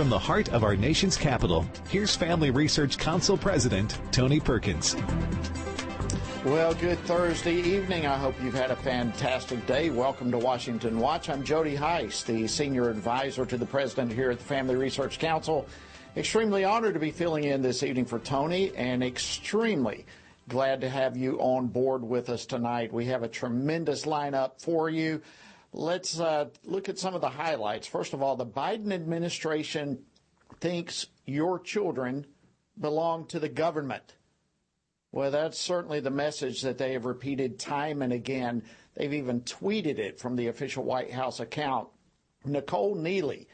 from the heart of our nation's capital, here's Family Research Council President Tony Perkins. Well, good Thursday evening. I hope you've had a fantastic day. Welcome to Washington Watch. I'm Jody Hice, the senior advisor to the president here at the Family Research Council. Extremely honored to be filling in this evening for Tony and extremely glad to have you on board with us tonight. We have a tremendous lineup for you. Let's uh, look at some of the highlights. First of all, the Biden administration thinks your children belong to the government. Well, that's certainly the message that they have repeated time and again. They've even tweeted it from the official White House account. Nicole Neily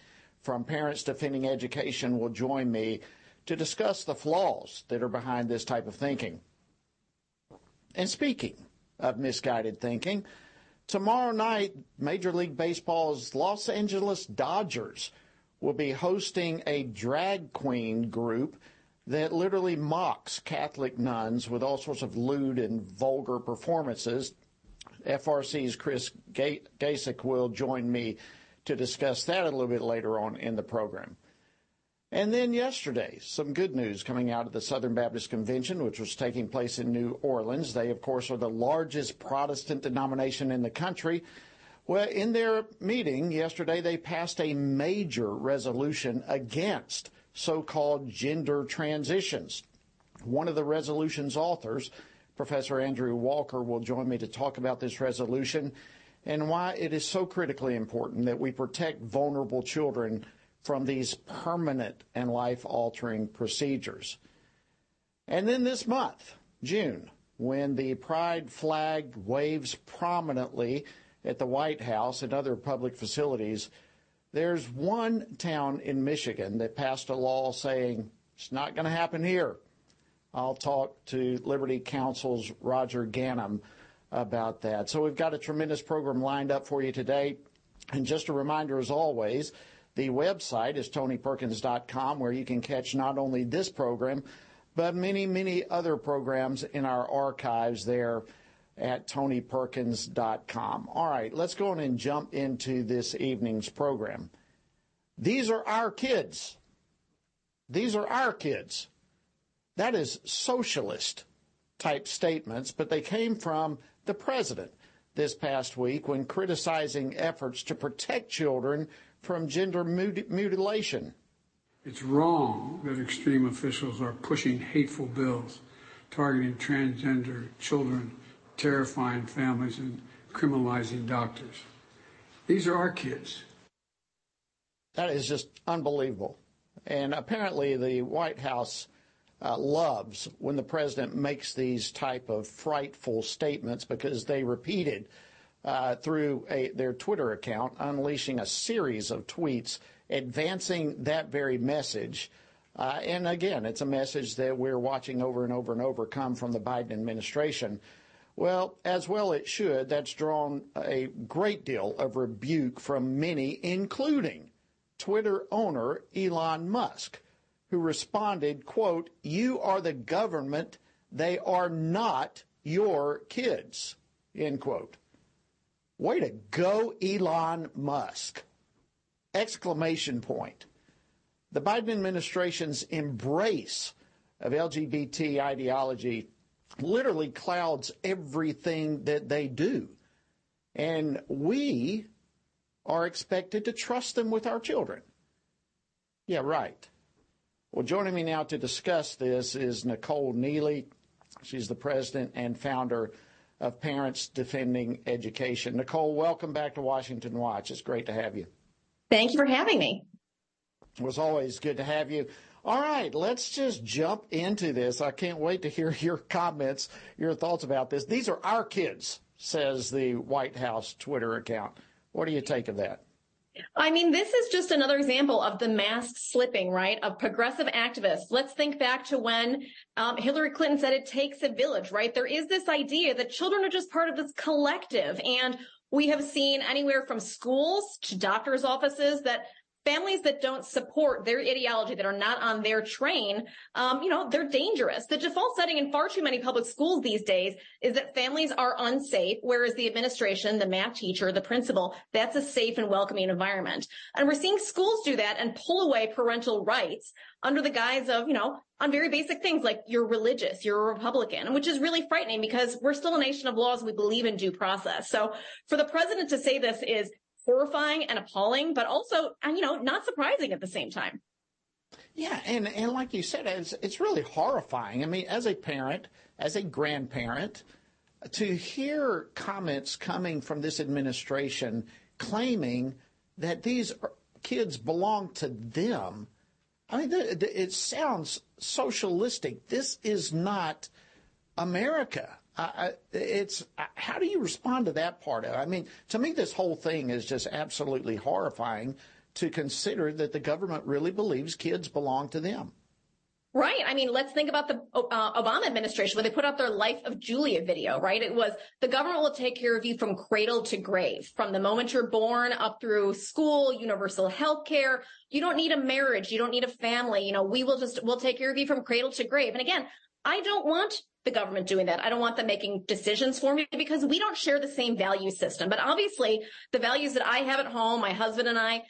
from Parents Defending Education will join me to discuss the flaws that are behind this type of thinking. And speaking of misguided thinking, Tomorrow night, Major League Baseball's Los Angeles Dodgers will be hosting a drag queen group that literally mocks Catholic nuns with all sorts of lewd and vulgar performances. FRC's Chris Gacek will join me to discuss that a little bit later on in the program. And then yesterday, some good news coming out of the Southern Baptist Convention, which was taking place in New Orleans. They, of course, are the largest Protestant denomination in the country. Well, in their meeting yesterday, they passed a major resolution against so-called gender transitions. One of the resolution's authors, Professor Andrew Walker, will join me to talk about this resolution and why it is so critically important that we protect vulnerable children from these permanent and life altering procedures. And then this month, June, when the pride flag waves prominently at the White House and other public facilities, there's one town in Michigan that passed a law saying it's not going to happen here. I'll talk to Liberty Counsel's Roger Gannam about that. So we've got a tremendous program lined up for you today. And just a reminder, as always, the website is tonyperkins.com where you can catch not only this program, but many, many other programs in our archives there at tonyperkins.com. All right, let's go on and jump into this evening's program. These are our kids. These are our kids. That is socialist type statements, but they came from the president this past week when criticizing efforts to protect children from gender mutilation. It's wrong that extreme officials are pushing hateful bills targeting transgender children, terrifying families, and criminalizing doctors. These are our kids. That is just unbelievable. And apparently, the White House uh, loves when the president makes these type of frightful statements because they repeated through a, their Twitter account, unleashing a series of tweets advancing that very message. Uh, and again, it's a message that we're watching over and over and over come from the Biden administration. Well, as well it should. That's drawn a great deal of rebuke from many, including Twitter owner Elon Musk, who responded, quote, you are the government. They are not your kids, end quote. Way to go, Elon Musk. Exclamation point. The Biden administration's embrace of LGBT ideology literally clouds everything that they do. And we are expected to trust them with our children. Yeah, right. Well, joining me now to discuss this is Nicole Neily. She's the president and founder of Parents Defending Education. Nicole, welcome back to Washington Watch. It's great to have you. Thank you for having me. It was always good to have you. All right, let's just jump into this. I can't wait to hear your comments, your thoughts about this. These are our kids, says the White House Twitter account. What do you take of that? I mean, this is just another example of the mask slipping, right? Of progressive activists. Let's think back to when um, Hillary Clinton said it takes a village, right? There is this idea that children are just part of this collective. And we have seen anywhere from schools to doctors' offices that families that don't support their ideology, that are not on their train, um, you know, they're dangerous. The default setting in far too many public schools these days is that families are unsafe, whereas the administration, the math teacher, the principal, that's a safe and welcoming environment. And we're seeing schools do that and pull away parental rights under the guise of, you know, on very basic things like you're religious, you're a Republican, which is really frightening because we're still a nation of laws. We believe in due process. So for the president to say this is horrifying and appalling, but also, uh, you know, not surprising at the same time. Yeah, and, and like you said, it's, it's really horrifying. I mean, as a parent, as a grandparent, to hear comments coming from this administration claiming that these er, kids belong to them, I mean, it sounds socialistic. This is not America. Uh, it's how do you respond to that part of it? I mean, to me, this whole thing is just absolutely horrifying to consider that the government really believes kids belong to them. Right. I mean, let's think about the uh, Obama administration when they put out their Life of Julia video, right? It was the government will take care of you from cradle to grave, from the moment you're born up through school, universal health care. You don't need a marriage. You don't need a family. You know, we will just, we'll take care of you from cradle to grave. And again, I don't want the government doing that. I don't want them making decisions for me because we don't share the same value system. But obviously the values that I have at home, my husband and I,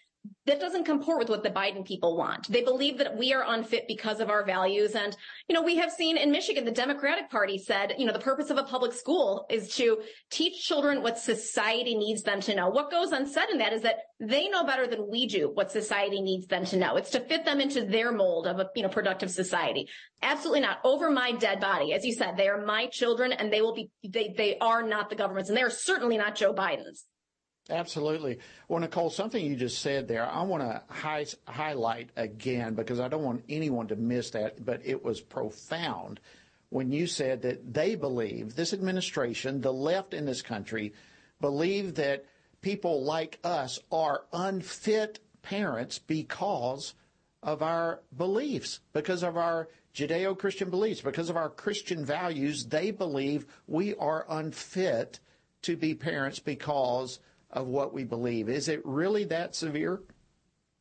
that doesn't comport with what the Biden people want. They believe that we are unfit because of our values. And, you know, we have seen in Michigan, the Democratic Party said, you know, the purpose of a public school is to teach children what society needs them to know. What goes unsaid in that is that they know better than we do what society needs them to know. It's to fit them into their mold of a, you know, productive society. Absolutely not. Over my dead body. As you said, they are my children and they will be, they, they are not the government's and they are certainly not Joe Biden's. Absolutely. Well, Nicole, something you just said there, I want to hi- highlight again because I don't want anyone to miss that, but it was profound when you said that they believe, this administration, the left in this country, believe that people like us are unfit parents because of our beliefs, because of our Judeo Christian beliefs, because of our Christian values. They believe we are unfit to be parents because of what we believe. Is it really that severe?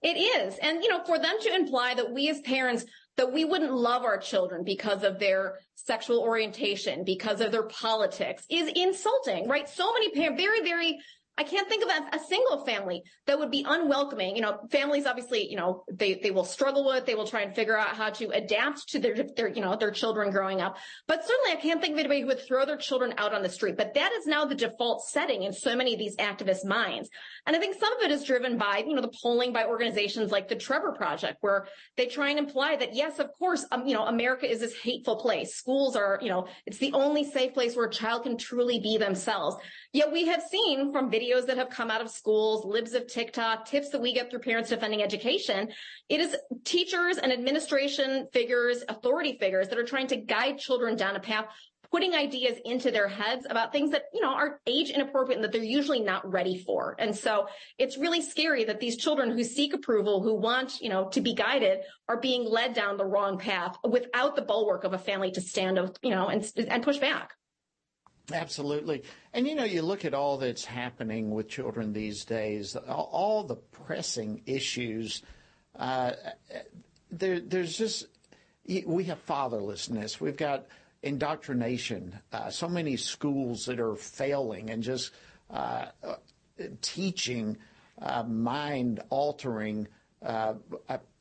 It is. And, you know, for them to imply that we as parents, that we wouldn't love our children because of their sexual orientation, because of their politics is insulting, right? So many parents, very, very I can't think of a, a, single family that would be unwelcoming. You know, families obviously, you know, they, they will struggle with, they will try and figure out how to adapt to their, their, you know, their children growing up. But certainly I can't think of anybody who would throw their children out on the street. But that is now the default setting in so many of these activist minds. And I think some of it is driven by, you know, the polling by organizations like the Trevor Project, where they try and imply that, yes, of course, um, you know, America is this hateful place. Schools are, you know, it's the only safe place where a child can truly be themselves. Yet we have seen from videos that have come out of schools, libs of TikTok, tips that we get through Parents Defending Education, it is teachers and administration figures, authority figures that are trying to guide children down a path putting ideas into their heads about things that, you know, are age inappropriate and that they're usually not ready for. And so it's really scary that these children who seek approval, who want, you know, to be guided are being led down the wrong path without the bulwark of a family to stand up, you know, and, and push back. Absolutely. And you know, you look at all that's happening with children these days, all, the pressing issues. Uh, there, there's just, we have fatherlessness. We've got indoctrination. Uh, so many schools that are failing and just uh, teaching uh, mind altering uh,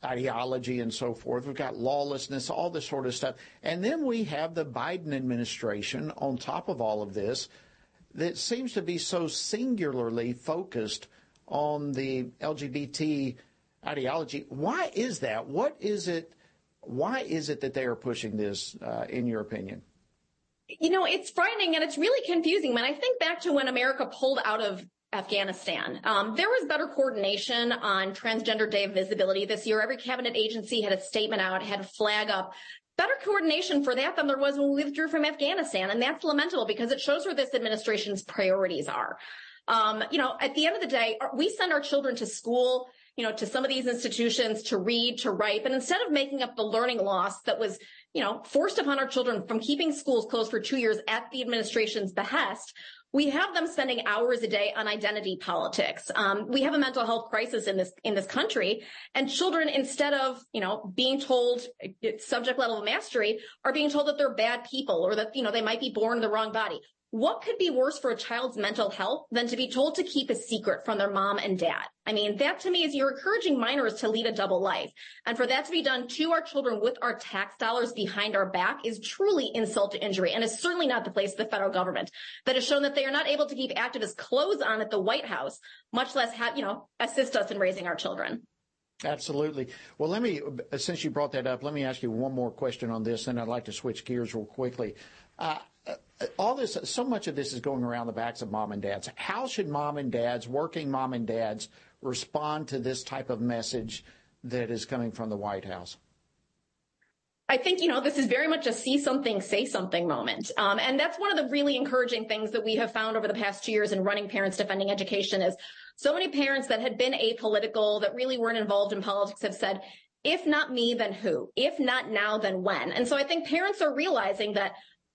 ideology and so forth. We've got lawlessness, all this sort of stuff. And then we have the Biden administration on top of all of this that seems to be so singularly focused on the LGBT ideology. Why is that? What is it? Why is it that they are pushing this, uh, in your opinion? You know, it's frightening and it's really confusing. When I think back to when America pulled out of Afghanistan. Um, there was better coordination on Transgender Day of Visibility this year. Every cabinet agency had a statement out, had a flag up. Better coordination for that than there was when we withdrew from Afghanistan. And that's lamentable because it shows where this administration's priorities are. Um, you know, at the end of the day, we send our children to school, you know, to some of these institutions to read, to write, but instead of making up the learning loss that was you know, forced upon our children from keeping schools closed for two years at the administration's behest, we have them spending hours a day on identity politics. Um, we have a mental health crisis in this in this country, and children, instead of you know being told subject level mastery, are being told that they're bad people or that you know they might be born in the wrong body. What could be worse for a child's mental health than to be told to keep a secret from their mom and dad? I mean, that to me is you're encouraging minors to lead a double life. And for that to be done to our children with our tax dollars behind our back is truly insult to injury and is certainly not the place of the federal government that has shown that they are not able to keep activists' clothes on at the White House, much less have, you know, assist us in raising our children. Absolutely. Well, let me, since you brought that up, let me ask you one more question on this, and I'd like to switch gears real quickly. Uh, all this, so much of this is going around the backs of mom and dads. How should mom and dads, working mom and dads, respond to this type of message that is coming from the White House? I think, you know, this is very much a see something, say something moment. Um, and that's one of the really encouraging things that we have found over the past two years in running Parents Defending Education is so many parents that had been apolitical, that really weren't involved in politics have said, if not me, then who? If not now, then when? And so I think parents are realizing that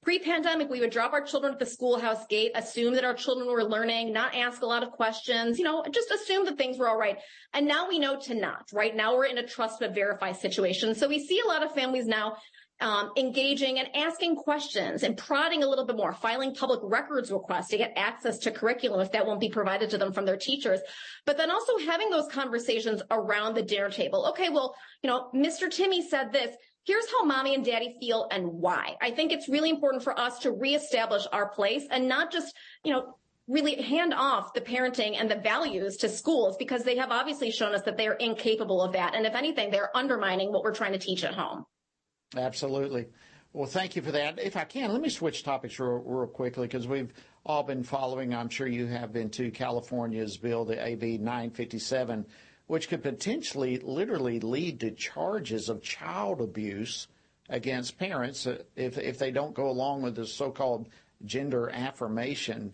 Pre-pandemic, we would drop our children at the schoolhouse gate, assume that our children were learning, not ask a lot of questions, you know, just assume that things were all right. And now we know to not, right? Now we're in a trust but verify situation. So we see a lot of families now um, engaging and asking questions and prodding a little bit more, filing public records requests to get access to curriculum if that won't be provided to them from their teachers. But then also having those conversations around the dinner table. Okay, well, you know, Mr. Timmy said this here's how mommy and daddy feel and why. I think it's really important for us to reestablish our place and not just, you know, really hand off the parenting and the values to schools because they have obviously shown us that they are incapable of that. And if anything, they're undermining what we're trying to teach at home. Absolutely. Well, thank you for that. If I can, let me switch topics real, real quickly because we've all been following, I'm sure you have been too, California's bill, the AB 957 which could potentially literally lead to charges of child abuse against parents if, if they don't go along with the so-called gender affirmation.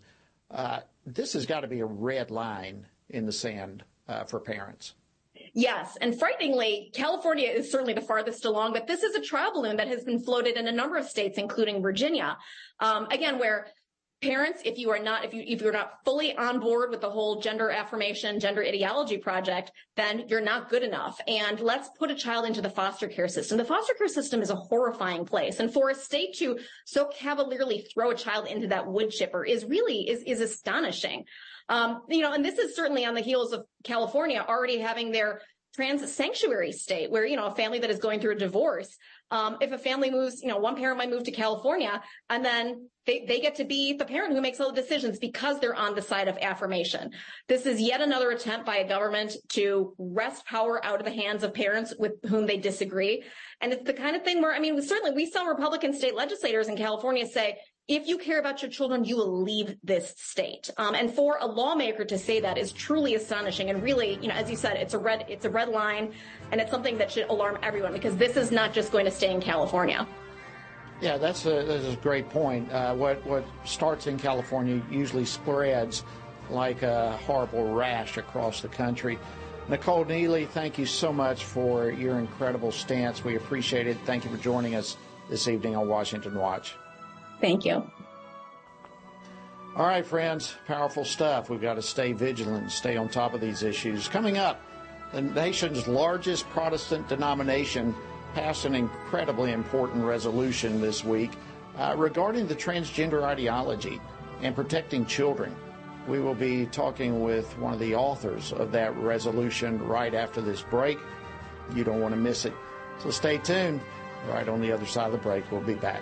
Uh, this has got to be a red line in the sand uh, for parents. Yes, and frighteningly, California is certainly the farthest along, but this is a trial balloon that has been floated in a number of states, including Virginia. Um, again, where parents, if you are not, if you, if you're not fully on board with the whole gender affirmation, gender ideology project, then you're not good enough. And let's put a child into the foster care system. The foster care system is a horrifying place. And for a state to so cavalierly throw a child into that wood chipper is really, is, is astonishing. Um, you know, and this is certainly on the heels of California already having their trans sanctuary state where, you know, a family that is going through a divorce, um, if a family moves, you know, one parent might move to California and then they, they get to be the parent who makes all the decisions because they're on the side of affirmation. This is yet another attempt by a government to wrest power out of the hands of parents with whom they disagree. And it's the kind of thing where, I mean, certainly we saw Republican state legislators in California say, if you care about your children, you will leave this state. Um, and for a lawmaker to say that is truly astonishing. And really, you know, as you said, it's a red, it's a red line, and it's something that should alarm everyone because this is not just going to stay in California. Yeah, that's a, that's a great point. Uh, what what starts in California usually spreads like a horrible rash across the country. Nicole Neily, thank you so much for your incredible stance. We appreciate it. Thank you for joining us this evening on Washington Watch. Thank you. All right, friends, powerful stuff. We've got to stay vigilant stay on top of these issues. Coming up, the nation's largest Protestant denomination passed an incredibly important resolution this week uh, regarding the transgender ideology and protecting children. We will be talking with one of the authors of that resolution right after this break. You don't want to miss it. So stay tuned. Right on the other side of the break, we'll be back.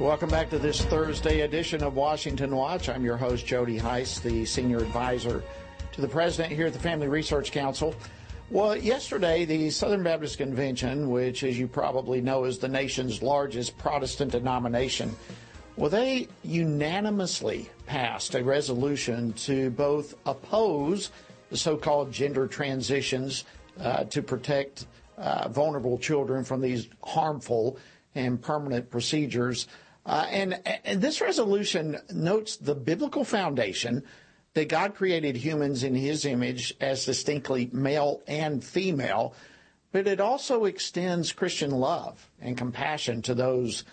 Welcome back to this Thursday edition of Washington Watch. I'm your host, Jody Hice, the senior advisor to the president here at the Family Research Council. Well, yesterday, the Southern Baptist Convention, which, as you probably know, is the nation's largest Protestant denomination, well, they unanimously passed a resolution to both oppose the so called gender transitions uh, to protect uh, vulnerable children from these harmful and permanent procedures. Uh, and, and this resolution notes the biblical foundation that God created humans in his image as distinctly male and female, but it also extends Christian love and compassion to those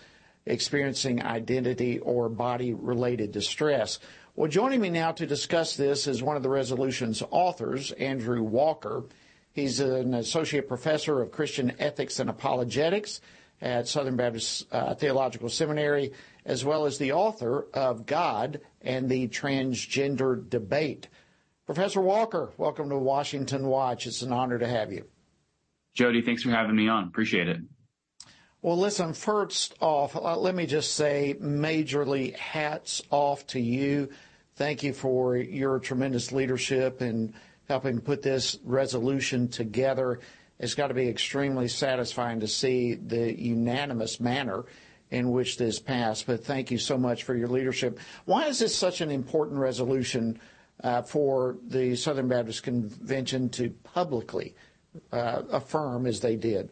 experiencing identity or body related distress. Well, joining me now to discuss this is one of the resolution's authors, Andrew Walker. He's an associate professor of Christian ethics and apologetics at Southern Baptist uh, Theological Seminary, as well as the author of God and the Transgender Debate. Professor Walker, welcome to Washington Watch. It's an honor to have you. Jody, thanks for having me on. Appreciate it. Well, listen, first off, uh, let me just say majorly hats off to you. Thank you for your tremendous leadership in helping put this resolution together it's got to be extremely satisfying to see the unanimous manner in which this passed. But thank you so much for your leadership. Why is this such an important resolution uh, for the Southern Baptist Convention to publicly uh, affirm as they did?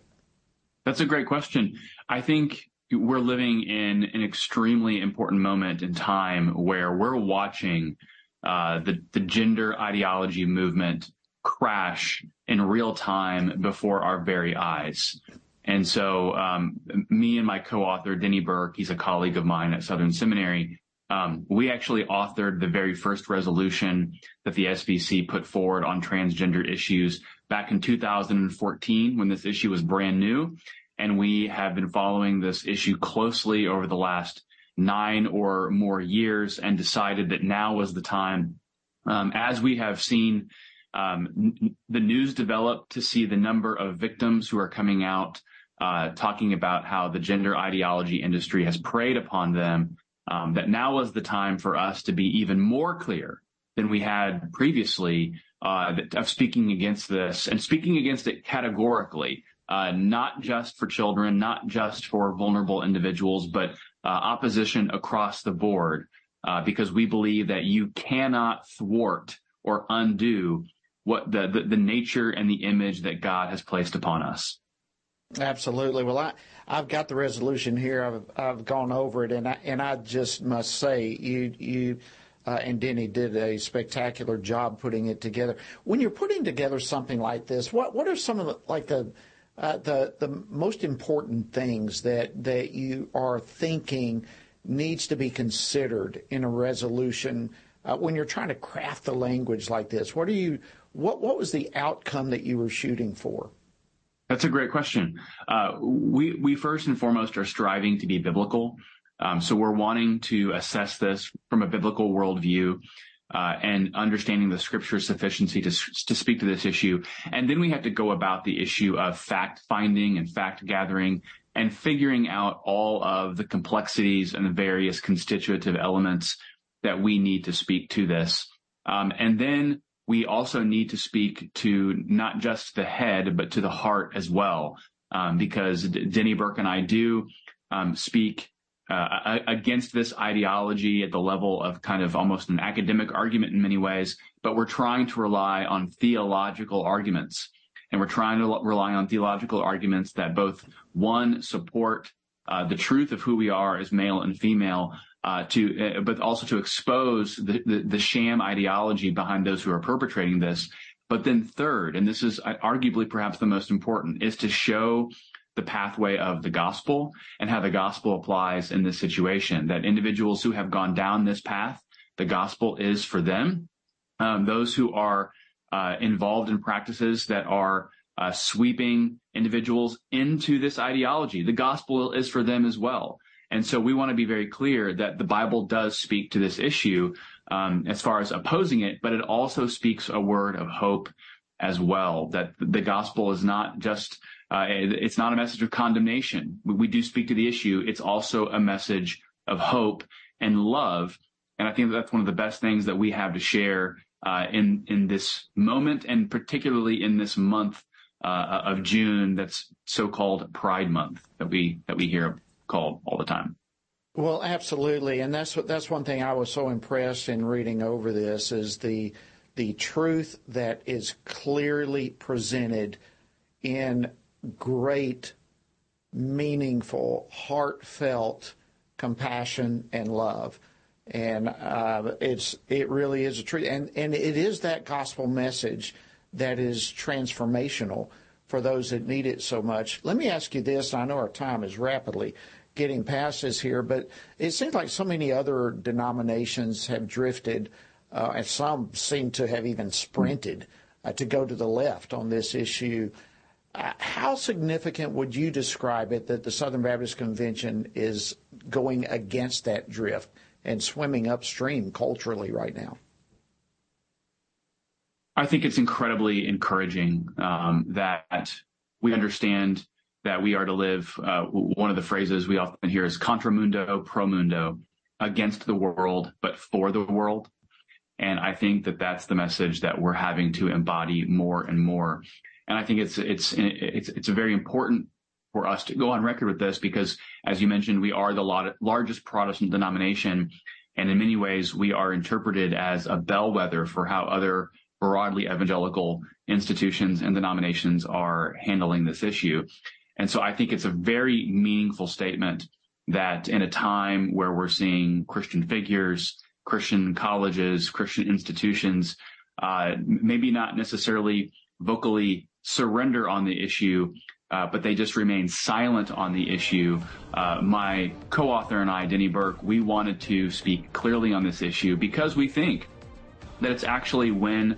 That's a great question. I think we're living in an extremely important moment in time where we're watching uh, the, the gender ideology movement crash in real time before our very eyes. And so, um, me and my co-author, Denny Burk, he's a colleague of mine at Southern Seminary. Um, we actually authored the very first resolution that the SBC put forward on transgender issues back in 2014 when this issue was brand new. And we have been following this issue closely over the last nine or more years and decided that now was the time, um, as we have seen the news developed to see the number of victims who are coming out uh, talking about how the gender ideology industry has preyed upon them, um, that now was the time for us to be even more clear than we had previously uh, of speaking against this and speaking against it categorically, uh, not just for children, not just for vulnerable individuals, but opposition across the board, because we believe that you cannot thwart or undo what the, the, the nature and the image that God has placed upon us. Absolutely. Well, I, I've got the resolution here. I've, I've gone over it, and I, and I just must say, you, you uh, and Denny did a spectacular job putting it together. When you're putting together something like this, what, what are some of the, like the, uh, the, the most important things that, that you are thinking needs to be considered in a resolution uh, when you're trying to craft the language like this? What are you, what what was the outcome that you were shooting for? That's a great question. Uh, we we first and foremost are striving to be biblical. Um, so we're wanting to assess this from a biblical worldview. Uh, and understanding the scripture sufficiency to, to speak to this issue. And then we have to go about the issue of fact finding and fact gathering and figuring out all of the complexities and the various constitutive elements that we need to speak to this. We also need to speak to not just the head, but to the heart as well. Um, because Denny Burk and I do um, speak uh, against this ideology at the level of kind of almost an academic argument in many ways, but we're trying to rely on theological arguments. And we're trying to rely on theological arguments that both one support uh, the truth of who we are as male and female, to, uh, but also to expose the, the, the sham ideology behind those who are perpetrating this. But then third, and this is arguably perhaps the most important, is to show the pathway of the gospel and how the gospel applies in this situation. That individuals who have gone down this path, the gospel is for them. Um, those who are uh, involved in practices that are uh, sweeping individuals into this ideology, the gospel is for them as well. And so we want to be very clear that the Bible does speak to this issue um, as far as opposing it, but it also speaks a word of hope as well. That the gospel is not just uh, it's not a message of condemnation. We, we, do speak to the issue. It's also a message of hope and love. And I think that's one of the best things that we have to share uh, in in this moment, and particularly in this month uh, of June, that's so-called Pride Month that we that we hear called all the time. Well, absolutely, and that's that's one thing I was so impressed in reading over this is the the truth that is clearly presented in great, meaningful, heartfelt compassion and love, and uh, it's it really is a truth, and and it is that gospel message that is transformational for those that need it so much. Let me ask you this. I know our time is rapidly getting past this here, but it seems like so many other denominations have drifted, uh, and some seem to have even sprinted uh, to go to the left on this issue. Uh, how significant would you describe it that the Southern Baptist Convention is going against that drift and swimming upstream culturally right now? I think it's incredibly encouraging um, that we understand that we are to live. Uh, one of the phrases we often hear is contra mundo pro mundo, against the world but for the world. And I think that that's the message that we're having to embody more and more. And I think it's it's it's it's very important for us to go on record with this because, as you mentioned, we are the largest Protestant denomination, and in many ways we are interpreted as a bellwether for how other broadly evangelical institutions and denominations are handling this issue. And so I think it's a very meaningful statement that in a time where we're seeing Christian figures, Christian colleges, Christian institutions, uh, maybe not necessarily vocally surrender on the issue, uh, but they just remain silent on the issue. Uh, my co-author and I, Denny Burk, we wanted to speak clearly on this issue because we think that it's actually when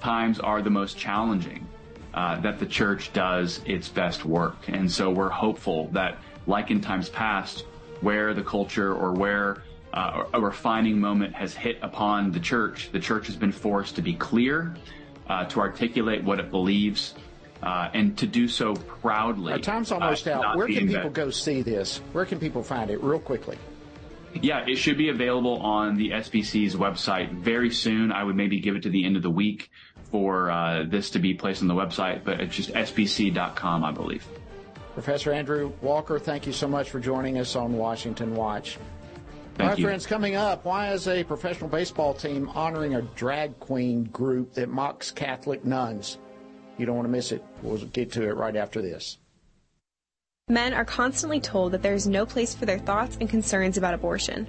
times are the most challenging uh, that the church does its best work. And so we're hopeful that, like in times past, where the culture or where uh, a refining moment has hit upon the church, the church has been forced to be clear, uh, to articulate what it believes, uh, and to do so proudly. Our time's almost uh, out. Where can people go see this? Where can people find it, real quickly? Yeah, it should be available on the SBC's website very soon. I would maybe give it to the end of the week for uh, this to be placed on the website, but it's just sbc.com, I believe. Professor Andrew Walker, thank you so much for joining us on Washington Watch. Thank My you. friends, coming up, why is a professional baseball team honoring a drag queen group that mocks Catholic nuns? You don't want to miss it. We'll get to it right after this. Men are constantly told that there is no place for their thoughts and concerns about abortion.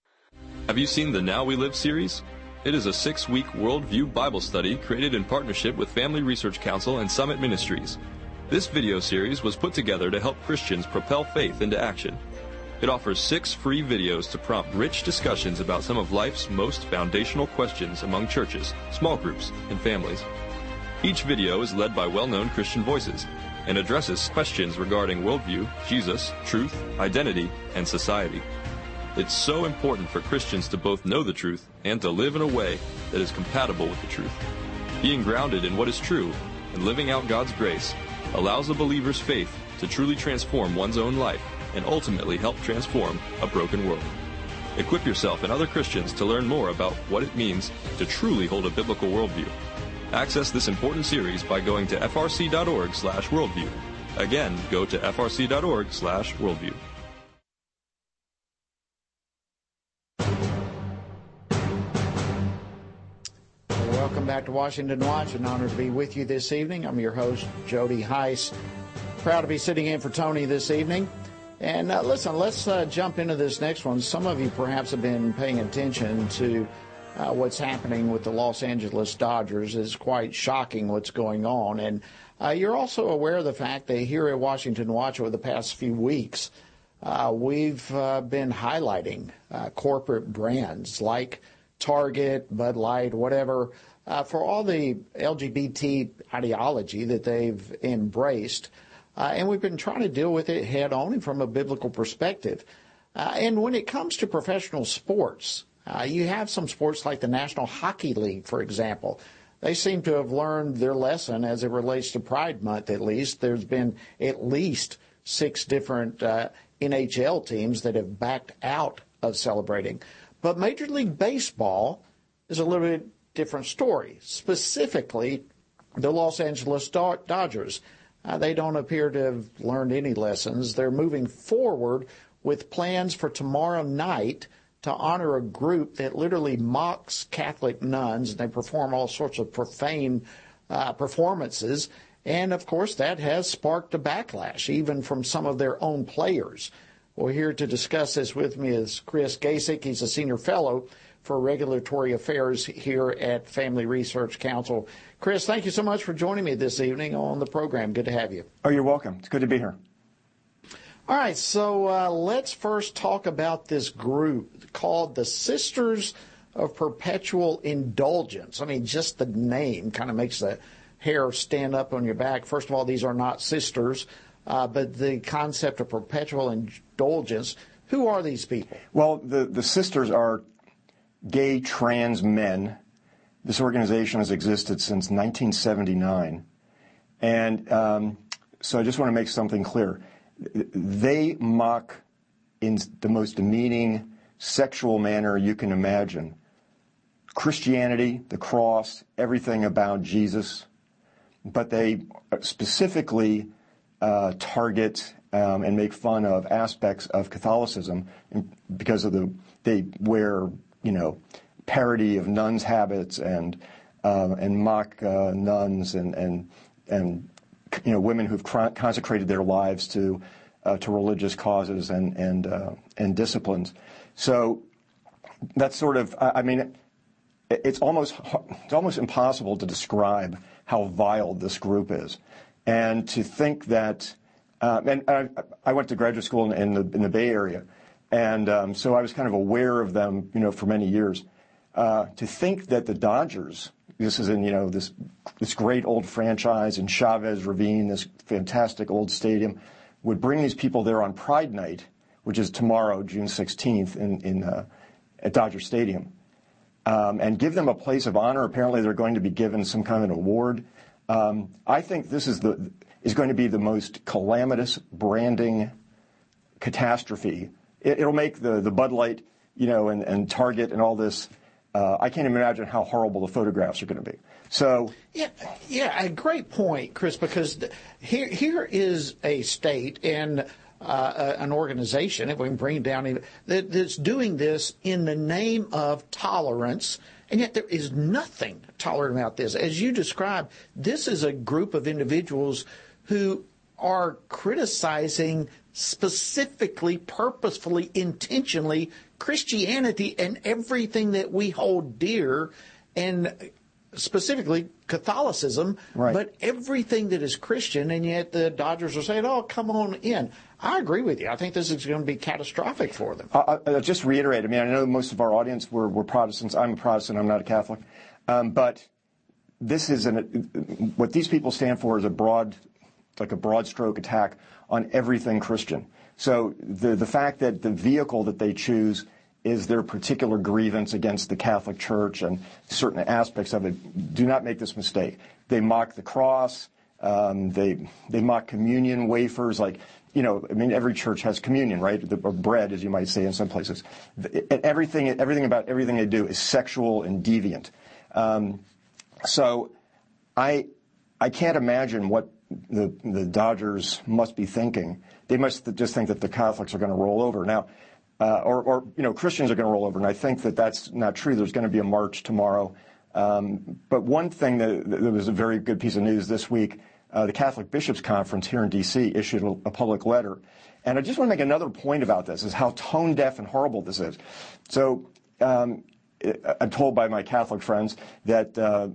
Have you seen the Now We Live series? It is a six week worldview Bible study created in partnership with Family Research Council and Summit Ministries. This video series was put together to help Christians propel faith into action. It offers six free videos to prompt rich discussions about some of life's most foundational questions among churches, small groups, and families. Each video is led by well-known Christian voices and addresses questions regarding worldview, Jesus, truth, identity, and society. It's so important for Christians to both know the truth and to live in a way that is compatible with the truth. Being grounded in what is true and living out God's grace allows a believer's faith to truly transform one's own life and ultimately help transform a broken world. Equip yourself and other Christians to learn more about what it means to truly hold a biblical worldview Access this important series by going to frc.org slash worldview. Again, go to frc.org slash worldview. Welcome back to Washington Watch. An honor to be with you this evening. I'm your host, Jody Hice. Proud to be sitting in for Tony this evening. And uh, listen, let's uh, jump into this next one. Some of you perhaps have been paying attention to uh, what's happening with the Los Angeles Dodgers It's quite shocking what's going on. And uh, you're also aware of the fact that here at Washington Watch over the past few weeks, uh, we've uh, been highlighting corporate brands like Target, Bud Light, whatever, uh, for all the LGBT ideology that they've embraced. and we've been trying to deal with it head on from a biblical perspective. and when it comes to professional sports, uh, you have some sports like the National Hockey League, for example. They seem to have learned their lesson as it relates to Pride Month, at least. There's been at least six different uh, NHL teams that have backed out of celebrating. But Major League Baseball is a little bit different story. Specifically, the Los Angeles Dodgers. Uh, they don't appear to have learned any lessons. They're moving forward with plans for tomorrow night to honor a group that literally mocks Catholic nuns and they perform all sorts of profane uh, performances. And of course, that has sparked a backlash, even from some of their own players. Well, here to discuss this with me is Chris Gacek. He's a senior fellow for regulatory affairs here at Family Research Council. Chris, thank you so much for joining me this evening on the program. Good to have you. Oh, you're welcome. It's good to be here. All right, so uh, let's first talk about this group called the Sisters of Perpetual Indulgence. I mean, just the name kind of makes the hair stand up on your back. First of all, these are not sisters, uh, but the concept of perpetual indulgence. Who are these people? Well, the, the sisters are gay trans men. This organization has existed since 1979. And um, so I just want to make something clear. They mock in the most demeaning sexual manner you can imagine Christianity, the cross, everything about Jesus, but they specifically uh, target um, and make fun of aspects of Catholicism because of the they wear you know parody of nuns' habits and uh, and mock uh, nuns and and and you know women who've consecrated their lives to uh, to religious causes and and uh, and disciplines. So that's sort of I mean it's almost it's almost impossible to describe how vile this group is, and to think that. Uh, and I, I, went to graduate school in, in, the in the Bay Area, and um, so I was kind of aware of them, you know, for many years. Uh, to think that the Dodgers, this is in you know this this great old franchise in Chavez Ravine, this fantastic old stadium, would bring these people there on Pride Night, which is tomorrow, June 16th, in in uh, at Dodger Stadium um, and give them a place of honor. Apparently, they're going to be given some kind of an award. Um, I think this is the is going to be the most calamitous branding catastrophe. It, will make the Bud Light, you know, and, Target and all this. Uh, I can't even imagine how horrible the photographs are going to be. So yeah, yeah, a great point, Chris. Because here here is a state and uh, an organization, if we can bring it down, that, that's doing this in the name of tolerance. And yet there is nothing tolerant about this. As you described, this is a group of individuals who are criticizing specifically, purposefully, intentionally Christianity and everything that we hold dear. And specifically Catholicism, right. but everything that is Christian, and yet the Dodgers are saying, "Oh, come on in." I agree with you. I think this is going to be catastrophic for them. I, I just reiterate. I mean, I know most of our audience were, were Protestants. I'm a Protestant. I'm not a Catholic, um, but this is an what these people stand for is a broad, like a broad stroke attack on everything Christian. So the the fact that the vehicle that they choose is their particular grievance against the Catholic Church and certain aspects of it. Do not make this mistake. They mock the cross. Um, they they mock communion wafers. Like you know, I mean, every church has communion, right? The, or bread, as you might say in some places. Everything everything about everything they do is sexual and deviant. Um, so, I I can't imagine what the the Dodgers must be thinking. They must just think that the Catholics are going to roll over now uh, or, or, you know, Christians are going to roll over. And I think that that's not true. There's going to be a march tomorrow. Um, but one thing that, that, was a very good piece of news this week, uh, the Catholic Bishops Conference here in D.C. issued a, a, public letter. And I just want to make another point about this, is how tone deaf and horrible this is. So um, I'm told by my Catholic friends that uh,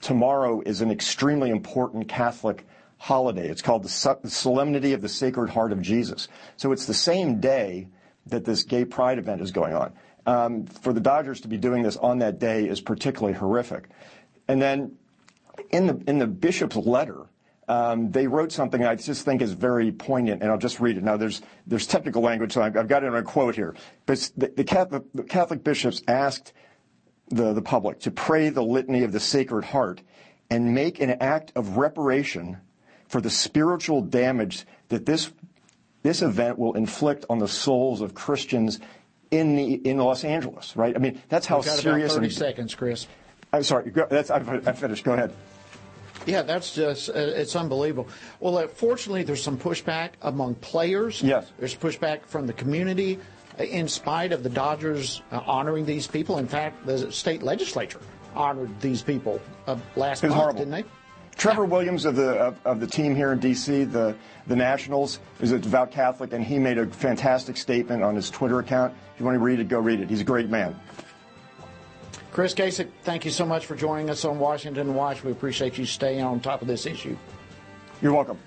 tomorrow is an extremely important Catholic holiday. It's called the Solemnity of the Sacred Heart of Jesus. So it's the same day that this gay pride event is going on. Um, for the Dodgers to be doing this on that day is particularly horrific. And then in the in the bishop's letter, um, they wrote something I just think is very poignant, and I'll just read it. Now, there's there's technical language, so I've, I've got it in a quote here. But the, the, Catholic, the Catholic bishops asked the, the public to pray the litany of the Sacred Heart and make an act of reparation for the spiritual damage that this this event will inflict on the souls of Christians in the in Los Angeles, right? I mean, that's how serious. About Thirty and, seconds, Chris. I'm sorry. That's I'm, I'm finished. Go ahead. Yeah, that's just uh, it's unbelievable. Well, uh, fortunately, there's some pushback among players. Yes. There's pushback from the community, in spite of the Dodgers uh, honoring these people. In fact, the state legislature honored these people uh, last month, horrible. didn't they? Trevor Williams of the of, of, the team here in D.C., the the Nationals, is a devout Catholic, and he made a fantastic statement on his Twitter account. If you want to read it, go read it. He's a great man. Chris Gacek, thank you so much for joining us on Washington Watch. We appreciate you staying on top of this issue. You're welcome.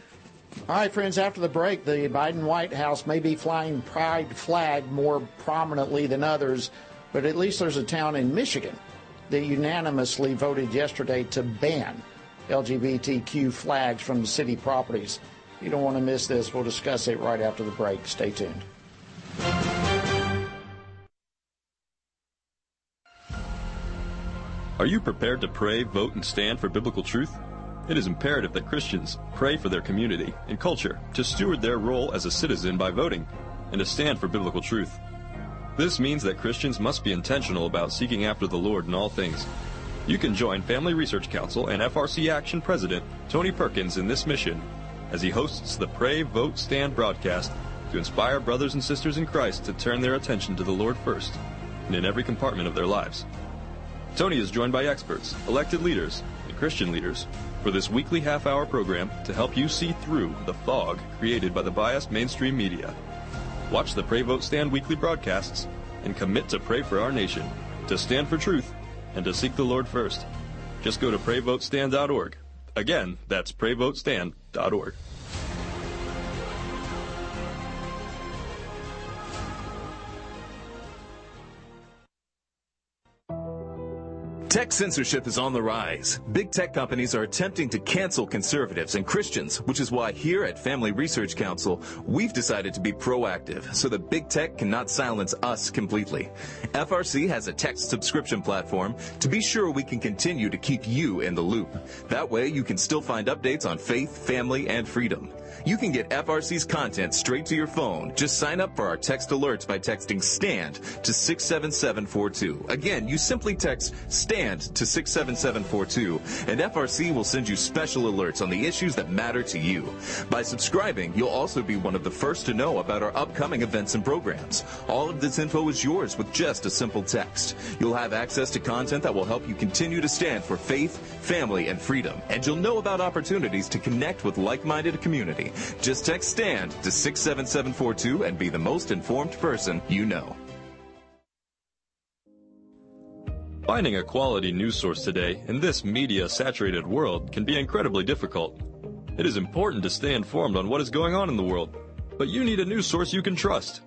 All right, friends, after the break, the Biden White House may be flying pride flag more prominently than others, but at least there's a town in Michigan that unanimously voted yesterday to ban LGBTQ flags from city properties. You don't want to miss this. We'll discuss it right after the break. Stay tuned. Are you prepared to pray, vote, and stand for biblical truth? It is imperative that Christians pray for their community and culture to steward their role as a citizen by voting and to stand for biblical truth. This means that Christians must be intentional about seeking after the Lord in all things. You can join Family Research Council and FRC Action President Tony Perkins in this mission as he hosts the Pray, Vote, Stand broadcast to inspire brothers and sisters in Christ to turn their attention to the Lord first and in every compartment of their lives. Tony is joined by experts, elected leaders, and Christian leaders for this weekly half hour program to help you see through the fog created by the biased mainstream media. Watch the Pray Vote Stand weekly broadcasts and commit to pray for our nation, to stand for truth, and to seek the Lord first. Just go to prayvotestand.org. Again, that's prayvotestand.org. Tech censorship is on the rise. Big tech companies are attempting to cancel conservatives and Christians, which is why here at Family Research Council, we've decided to be proactive so that big tech cannot silence us completely. FRC has a text subscription platform to be sure we can continue to keep you in the loop. That way you can still find updates on faith, family, and freedom. You can get FRC's content straight to your phone. Just sign up for our text alerts by texting STAND to 67742. Again, you simply text STAND to 67742 and FRC will send you special alerts on the issues that matter to you. By subscribing, you'll also be one of the first to know about our upcoming events and programs. All of this info is yours with just a simple text. You'll have access to content that will help you continue to stand for faith, family, and freedom. And you'll know about opportunities to connect with like-minded community. Just text STAND to 67742 and be the most informed person you know. Finding a quality news source today in this media saturated world can be incredibly difficult. It is important to stay informed on what is going on in the world, but you need a news source you can trust.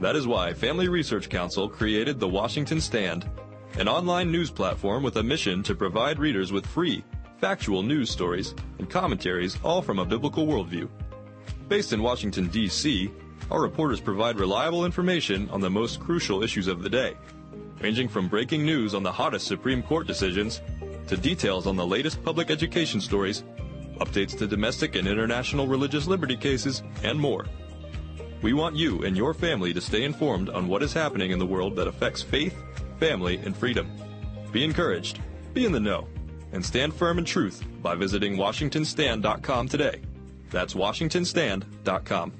That is why Family Research Council created the Washington Stand, an online news platform with a mission to provide readers with free, factual news stories and commentaries all from a biblical worldview. Based in Washington, D.C., our reporters provide reliable information on the most crucial issues of the day, ranging from breaking news on the hottest Supreme Court decisions to details on the latest public education stories, updates to domestic and international religious liberty cases, and more. We want you and your family to stay informed on what is happening in the world that affects faith, family, and freedom. Be encouraged, be in the know, and stand firm in truth by visiting WashingtonStand.com today. That's WashingtonStand.com.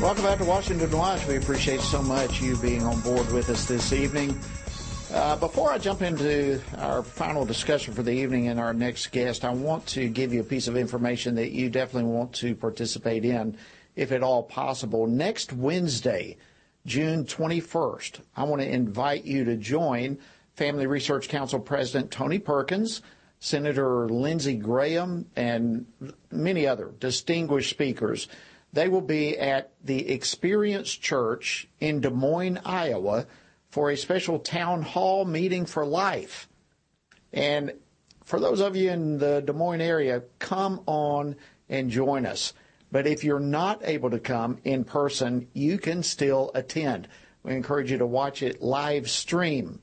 Welcome back to Washington Watch. We appreciate so much you being on board with us this evening. Uh, before I jump into our final discussion for the evening and our next guest, I want to give you a piece of information that you definitely want to participate in, if at all possible. Next Wednesday, June 21st, I want to invite you to join Family Research Council President Tony Perkins, Senator Lindsey Graham, and many other distinguished speakers. They will be at the Experience Church in Des Moines, Iowa, for a special town hall meeting for life. And for those of you in the Des Moines area, come on and join us. But if you're not able to come in person, you can still attend. We encourage you to watch it live stream.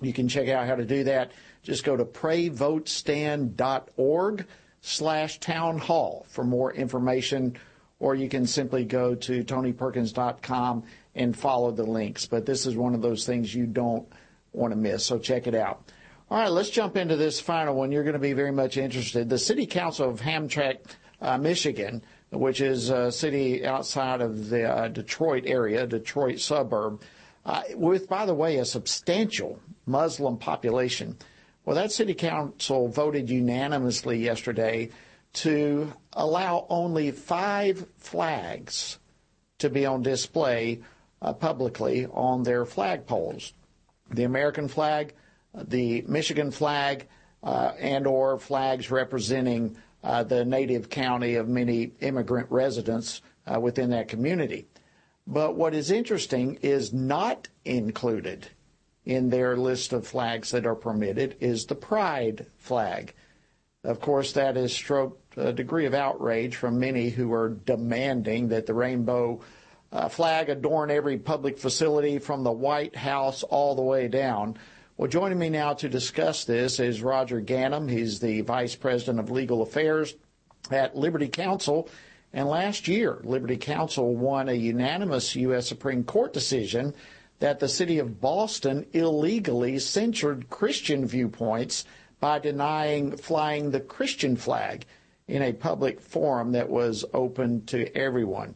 You can check out how to do that. Just go to prayvotestand.org slash town hall for more information, or you can simply go to tonyperkins.com and follow the links. But this is one of those things you don't want to miss, so check it out. All right, let's jump into this final one. You're going to be very much interested. The City Council of Hamtramck, uh, Michigan, which is a city outside of the uh, Detroit area, Detroit suburb, uh, with, by the way, a substantial Muslim population. Well, that city council voted unanimously yesterday to allow only five flags to be on display uh, publicly on their flagpoles. The American flag, the Michigan flag, uh, and or flags representing the native county of many immigrant residents uh, within that community. But what is interesting is not included in their list of flags that are permitted is the pride flag. Of course, that is stroked a degree of outrage from many who are demanding that the rainbow uh, flag adorn every public facility from the White House all the way down. Well, joining me now to discuss this is Roger Gannam. He's the Vice President of Legal Affairs at Liberty Counsel. And last year, Liberty Counsel won a unanimous U.S. Supreme Court decision that the city of Boston illegally censored Christian viewpoints by denying flying the Christian flag in a public forum that was open to everyone.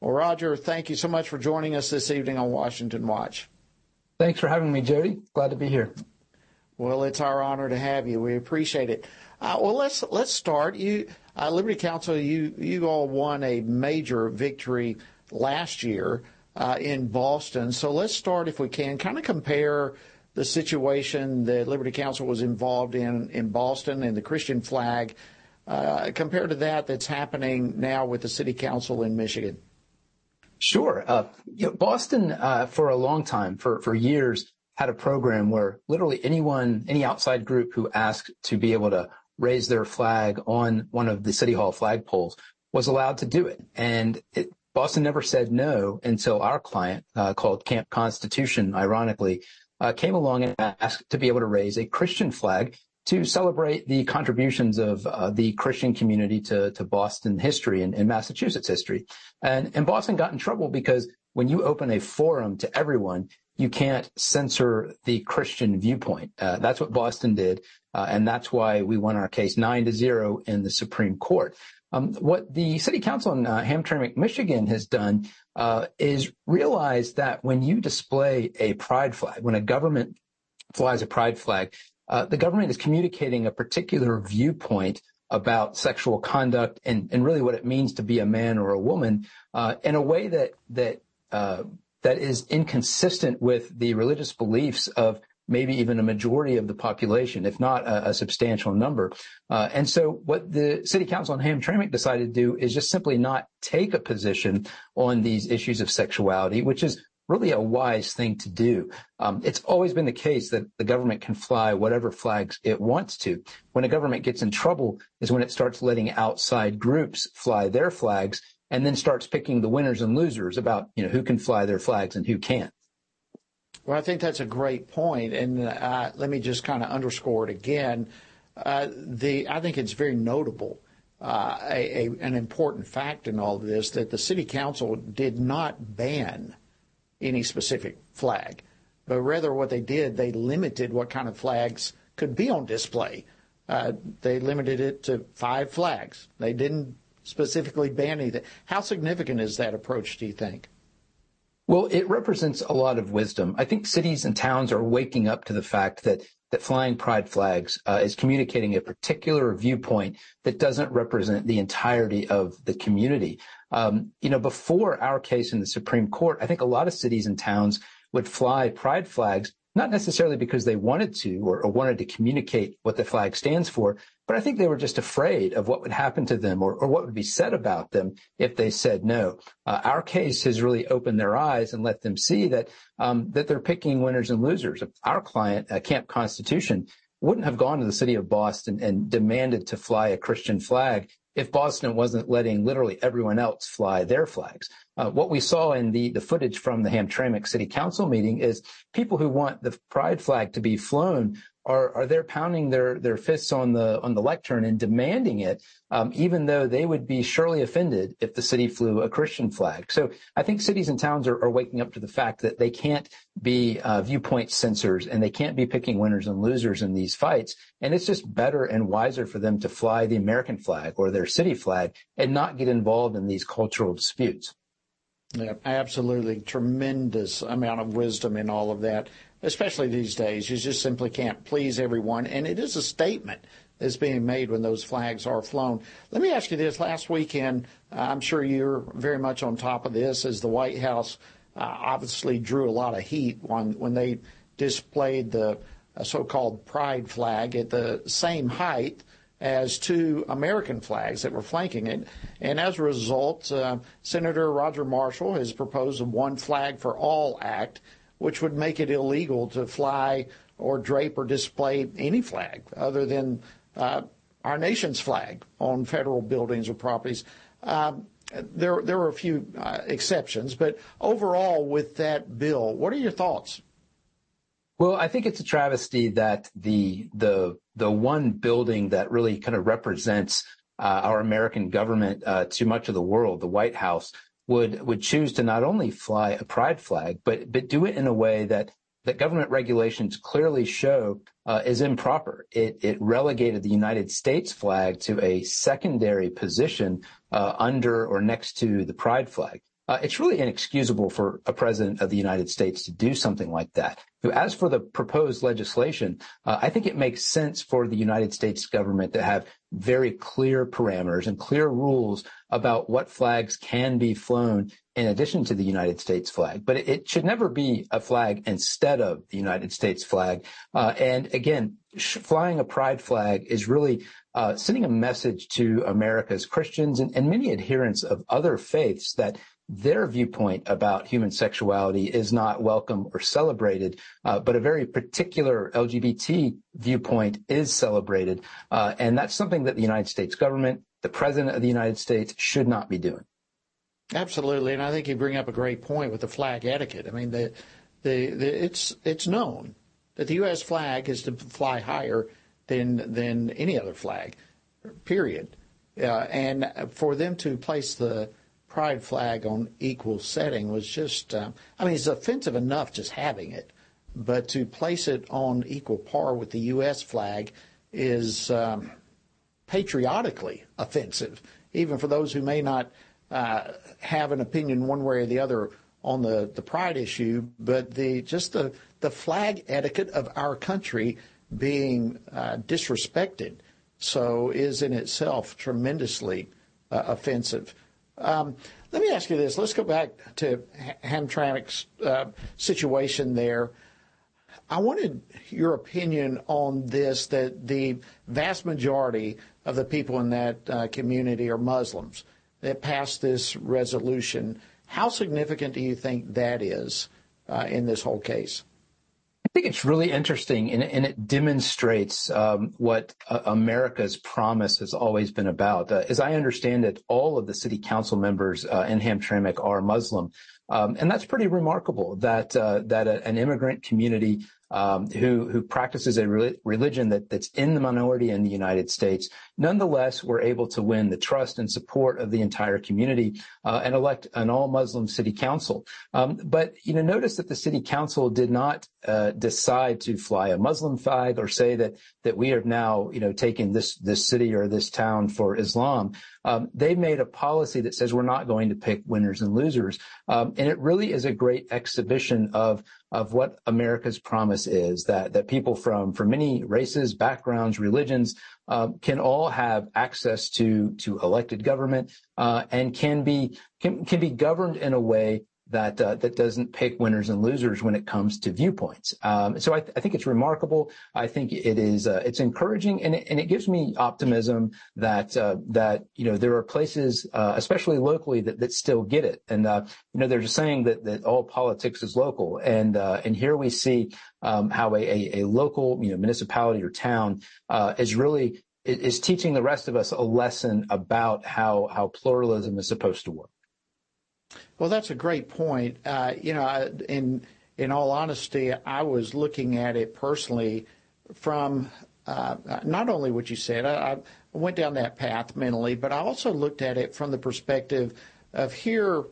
Well, Roger, thank you so much for joining us this evening on Washington Watch. Thanks for having me, Jody. Glad to be here. Well, it's our honor to have you. We appreciate it. Uh, well, let's let's start. You, uh, Liberty Counsel, you you all won a major victory last year uh, in Boston. So let's start, if we can, kind of compare the situation that Liberty Counsel was involved in in Boston and the Christian flag uh, compared to that that's happening now with the City Council in Michigan. Sure. Uh, you know, Boston, uh, for a long time, for, for years, had a program where literally anyone, any outside group who asked to be able to raise their flag on one of the city hall flagpoles was allowed to do it. And it, Boston never said no until our client, uh, called Camp Constitution, ironically, uh, came along and asked to be able to raise a Christian flag to celebrate the contributions of uh, the Christian community to, to Boston history and, and Massachusetts history. And, and Boston got in trouble because when you open a forum to everyone, you can't censor the Christian viewpoint. Uh, that's what Boston did, uh, and that's why we won our case nine to zero in the Supreme Court. Um, what the City Council in uh, Hamtramck, Michigan, has done uh, is realize that when you display a pride flag, when a government flies a pride flag, the government is communicating a particular viewpoint about sexual conduct and, and really what it means to be a man or a woman uh, in a way that that uh, that is inconsistent with the religious beliefs of maybe even a majority of the population, if not a, a substantial number. Uh, and so what the city council in Hamtramck decided to do is just simply not take a position on these issues of sexuality, which is really a wise thing to do. Um, it's always been the case that the government can fly whatever flags it wants to. When a government gets in trouble is when it starts letting outside groups fly their flags and then starts picking the winners and losers about, you know, who can fly their flags and who can't. Well, I think that's a great point, and uh, let me just kind of underscore it again. Uh, the I think it's very notable, uh, a, a, an important fact in all of this that the city council did not ban any specific flag, but rather what they did, they limited what kind of flags could be on display. Uh, they limited it to five flags. They didn't specifically ban anything. How significant is that approach, do you think? Well, it represents a lot of wisdom. I think cities and towns are waking up to the fact that that flying pride flags uh, is communicating a particular viewpoint that doesn't represent the entirety of the community. Um, you know, before our case in the Supreme Court, I think a lot of cities and towns would fly pride flags not necessarily because they wanted to or, or, wanted to communicate what the flag stands for, but I think they were just afraid of what would happen to them or, or what would be said about them if they said no. Uh, our case has really opened their eyes and let them see that um, that they're picking winners and losers. Our client, uh, Camp Constitution, wouldn't have gone to the city of Boston and demanded to fly a Christian flag if Boston wasn't letting literally everyone else fly their flags. Uh, what we saw in the, the footage from the Hamtramck City Council meeting is people who want the pride flag to be flown are, are there pounding their, their fists on the on the lectern and demanding it, um, even though they would be surely offended if the city flew a Christian flag. So I think cities and towns are, are waking up to the fact that they can't be uh, viewpoint censors and they can't be picking winners and losers in these fights. And it's just better and wiser for them to fly the American flag or their city flag and not get involved in these cultural disputes. Yeah, absolutely. Tremendous amount of wisdom in all of that especially these days. You just simply can't please everyone. And it is a statement that's being made when those flags are flown. Let me ask you this. Last weekend, uh, I'm sure you're very much on top of this as the White House uh, obviously drew a lot of heat when, when they displayed the uh, so-called pride flag at the same height as two American flags that were flanking it. And as a result, uh, Senator Roger Marshall has proposed a one flag for all act which would make it illegal to fly or drape or display any flag other than uh, our nation's flag on federal buildings or properties. Um, there, there were a few uh, exceptions, but overall, with that bill, what are your thoughts? Well, I think it's a travesty that the the the one building that really kind of represents uh, our American government uh, to much of the world, the White House, would would choose to not only fly a pride flag, but but do it in a way that that government regulations clearly show uh, is improper. It, it, relegated the United States flag to a secondary position uh, under or next to the pride flag. Uh, it's really inexcusable for a president of the United States to do something like that. As for the proposed legislation, uh, I think it makes sense for the United States government to have very clear parameters and clear rules about what flags can be flown in addition to the United States flag. But it should never be a flag instead of the United States flag. Uh, and again, flying a pride flag is really sending a message to America's Christians and, and many adherents of other faiths that their viewpoint about human sexuality is not welcome or celebrated, uh, but a very particular LGBT viewpoint is celebrated. Uh, and that's something that the United States government, the president of the United States should not be doing. Absolutely. And I think you bring up a great point with the flag etiquette. I mean, the, the, the it's, it's known that the U.S. flag is to fly higher than, than any other flag, period. Uh, and for them to place the pride flag on equal setting was just, uh, I mean, it's offensive enough just having it, but to place it on equal par with the U.S. flag is um, patriotically offensive, even for those who may not uh, have an opinion one way or the other on the, the pride issue, but the just the, the flag etiquette of our country being uh, disrespected so is in itself tremendously uh, offensive. Um, let me ask you this. Let's go back to Hamtramck's uh, situation there. I wanted your opinion on this that the vast majority of the people in that uh, community are Muslims that passed this resolution. How significant do you think that is uh, in this whole case? Think it's really interesting, and, and it demonstrates um, what uh, America's promise has always been about. Uh, as I understand it, all of the city council members uh, in Hamtramck are Muslim, um, and that's pretty remarkable. That uh, that a, an immigrant community um, who who practices a re- religion that that's in the minority in the United States, nonetheless, were able to win the trust and support of the entire community uh, and elect an all Muslim city council. Um, but you know, notice that the city council did not uh, decide to fly a Muslim flag or say that that we have now you know taken this this city or this town for Islam. Um, they made a policy that says we're not going to pick winners and losers, um, and it really is a great exhibition of of what America's promise is that that people from from many races, backgrounds, religions um, can all have access to to elected government uh, and can be can can be governed in a way that uh, that doesn't pick winners and losers when it comes to viewpoints. Um, so I, th- I, think it's remarkable. I think it is uh, it's encouraging, and it, and it gives me optimism that uh, that you know there are places, uh, especially locally, that, that still get it. And uh, you know they're just saying that that all politics is local, and uh, and here we see um, how a, a, a, local you know municipality or town is really is teaching the rest of us a lesson about how how pluralism is supposed to work. Well, that's a great point. Uh, you know, in in all honesty, I was looking at it personally from uh, not only what you said. I, I, went down that path mentally, but I also looked at it from the perspective of here,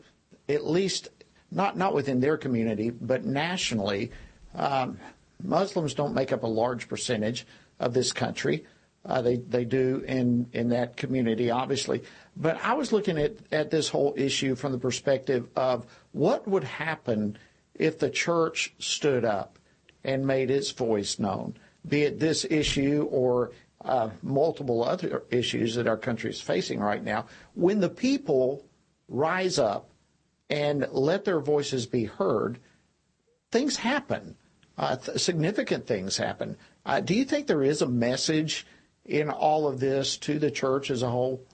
at least not not within their community, but nationally. Um, Muslims don't make up a large percentage of this country. Uh, they they do in in that community, obviously. But I was looking at at this whole issue from the perspective of what would happen if the church stood up and made its voice known, be it this issue or uh, multiple other issues that our country is facing right now. When the people rise up and let their voices be heard, things happen. Uh, th- significant things happen. Uh, do you think there is a message in all of this to the church as a whole?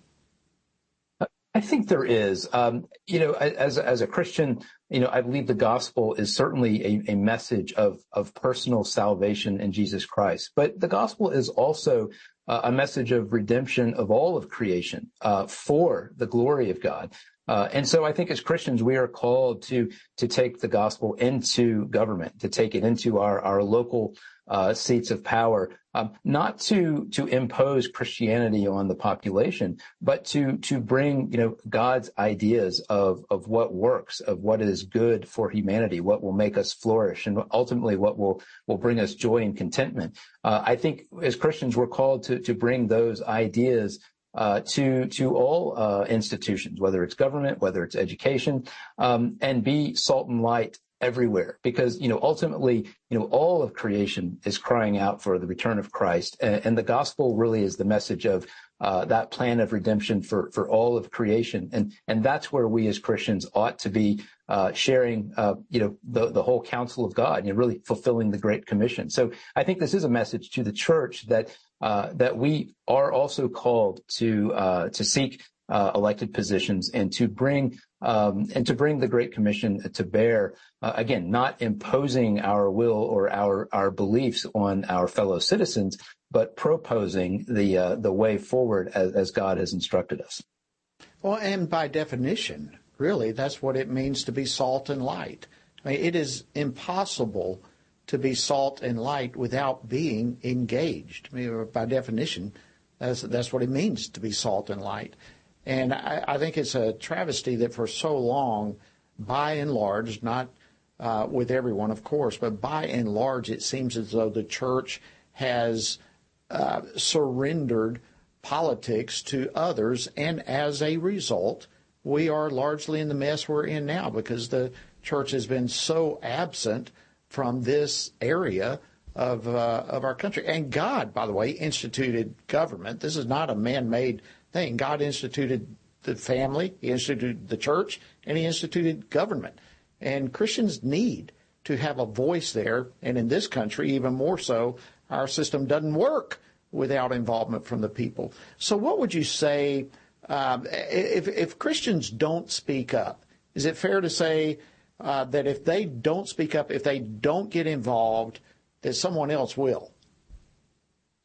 I think there is. Um, you know, as as a Christian, you know, I believe the gospel is certainly a, a message of of personal salvation in Jesus Christ. But the gospel is also a message of redemption of all of creation uh, for the glory of God. Uh, and so I think as Christians, we are called to to take the gospel into government, to take it into our our local uh, seats of power, um, not to to impose Christianity on the population, but to to bring you know God's ideas of of what works, of what is good for humanity, what will make us flourish, and ultimately what will will bring us joy and contentment. Uh, I think as Christians, we're called to to bring those ideas uh, to to all uh, institutions, whether it's government, whether it's education, um, and be salt and light everywhere. Because you know ultimately you know all of creation is crying out for the return of christ and, and the gospel really is the message of uh, that plan of redemption for for all of creation. And and that's where we as christians ought to be uh, sharing uh, you know the the whole counsel of god you know really fulfilling the great commission. So i think this is a message to the church that that we are also called to uh, to seek uh, elected positions and to bring um, and to bring the Great Commission to bear. Uh, again, not imposing our will or our our beliefs on our fellow citizens, but proposing the uh, the way forward as, as God has instructed us. Well, and by definition, really, that's what it means to be salt and light. I mean, it is impossible to be salt and light without being engaged. I mean, by definition, that's that's what it means to be salt and light. And I, I think it's a travesty that for so long, by and large, not uh, with everyone, of course, but by and large, it seems as though the church has uh, surrendered politics to others, and as a result, we are largely in the mess we're in now because the church has been so absent from this area of uh, of our country. And God, by the way, instituted government. This is not a man-made thing. God instituted the family, He instituted the church, and He instituted government. And Christians need to have a voice there. And in this country, even more so, our system doesn't work without involvement from the people. So, what would you say um, if, if Christians don't speak up? Is it fair to say uh, that if they don't speak up, if they don't get involved, that someone else will?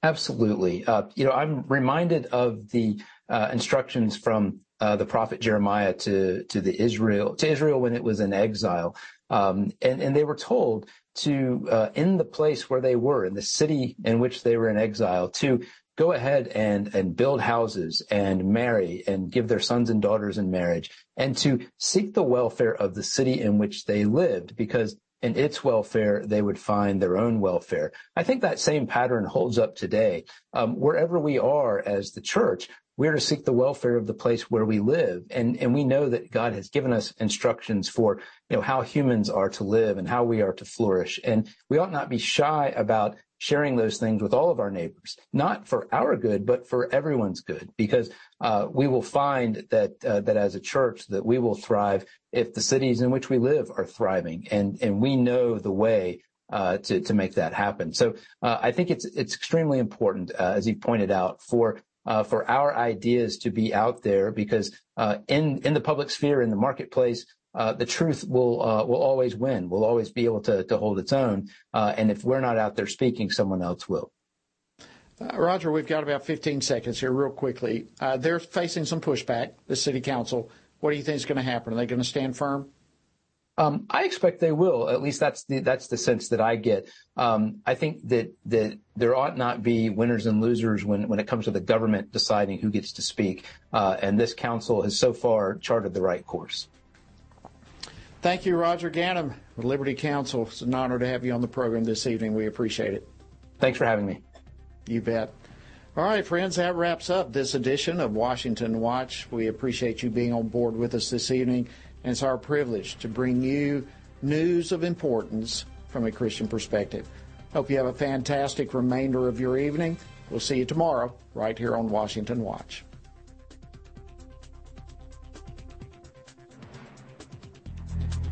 Absolutely. Uh, you know, I'm reminded of the uh, instructions from uh, the prophet Jeremiah to to the Israel to Israel when it was in exile, um, and and they were told to uh, in the place where they were in the city in which they were in exile to go ahead and and build houses and marry and give their sons and daughters in marriage and to seek the welfare of the city in which they lived because in its welfare, they would find their own welfare. I think that same pattern holds up today. Um, wherever we are as the church, we're to seek the welfare of the place where we live. And, and we know that God has given us instructions for, you know, how humans are to live and how we are to flourish. And we ought not be shy about sharing those things with all of our neighbors, not for our good, but for everyone's good, because uh, we will find that uh, that as a church that we will thrive if the cities in which we live are thriving, and and we know the way uh, to to make that happen. So uh, I think it's it's extremely important, uh, as you pointed out, for uh, for our ideas to be out there because uh, in in the public sphere in the marketplace uh, the truth will uh, will always win will always be able to to hold its own uh, and if we're not out there speaking someone else will uh, Roger we've got about 15 seconds here real quickly they're facing some pushback the city council what do you think is going to happen are they going to stand firm um, I expect they will. At least that's the that's the sense that I get. Um, I think that that there ought not be winners and losers when when it comes to the government deciding who gets to speak. Uh, and this council has so far charted the right course. Thank you, Roger Gannam, Liberty Counsel. It's an honor to have you on the program this evening. We appreciate it. Thanks for having me. You bet. All right, friends, that wraps up this edition of Washington Watch. We appreciate you being on board with us this evening. And it's our privilege to bring you news of importance from a Christian perspective. Hope you have a fantastic remainder of your evening. We'll see you tomorrow right here on Washington Watch.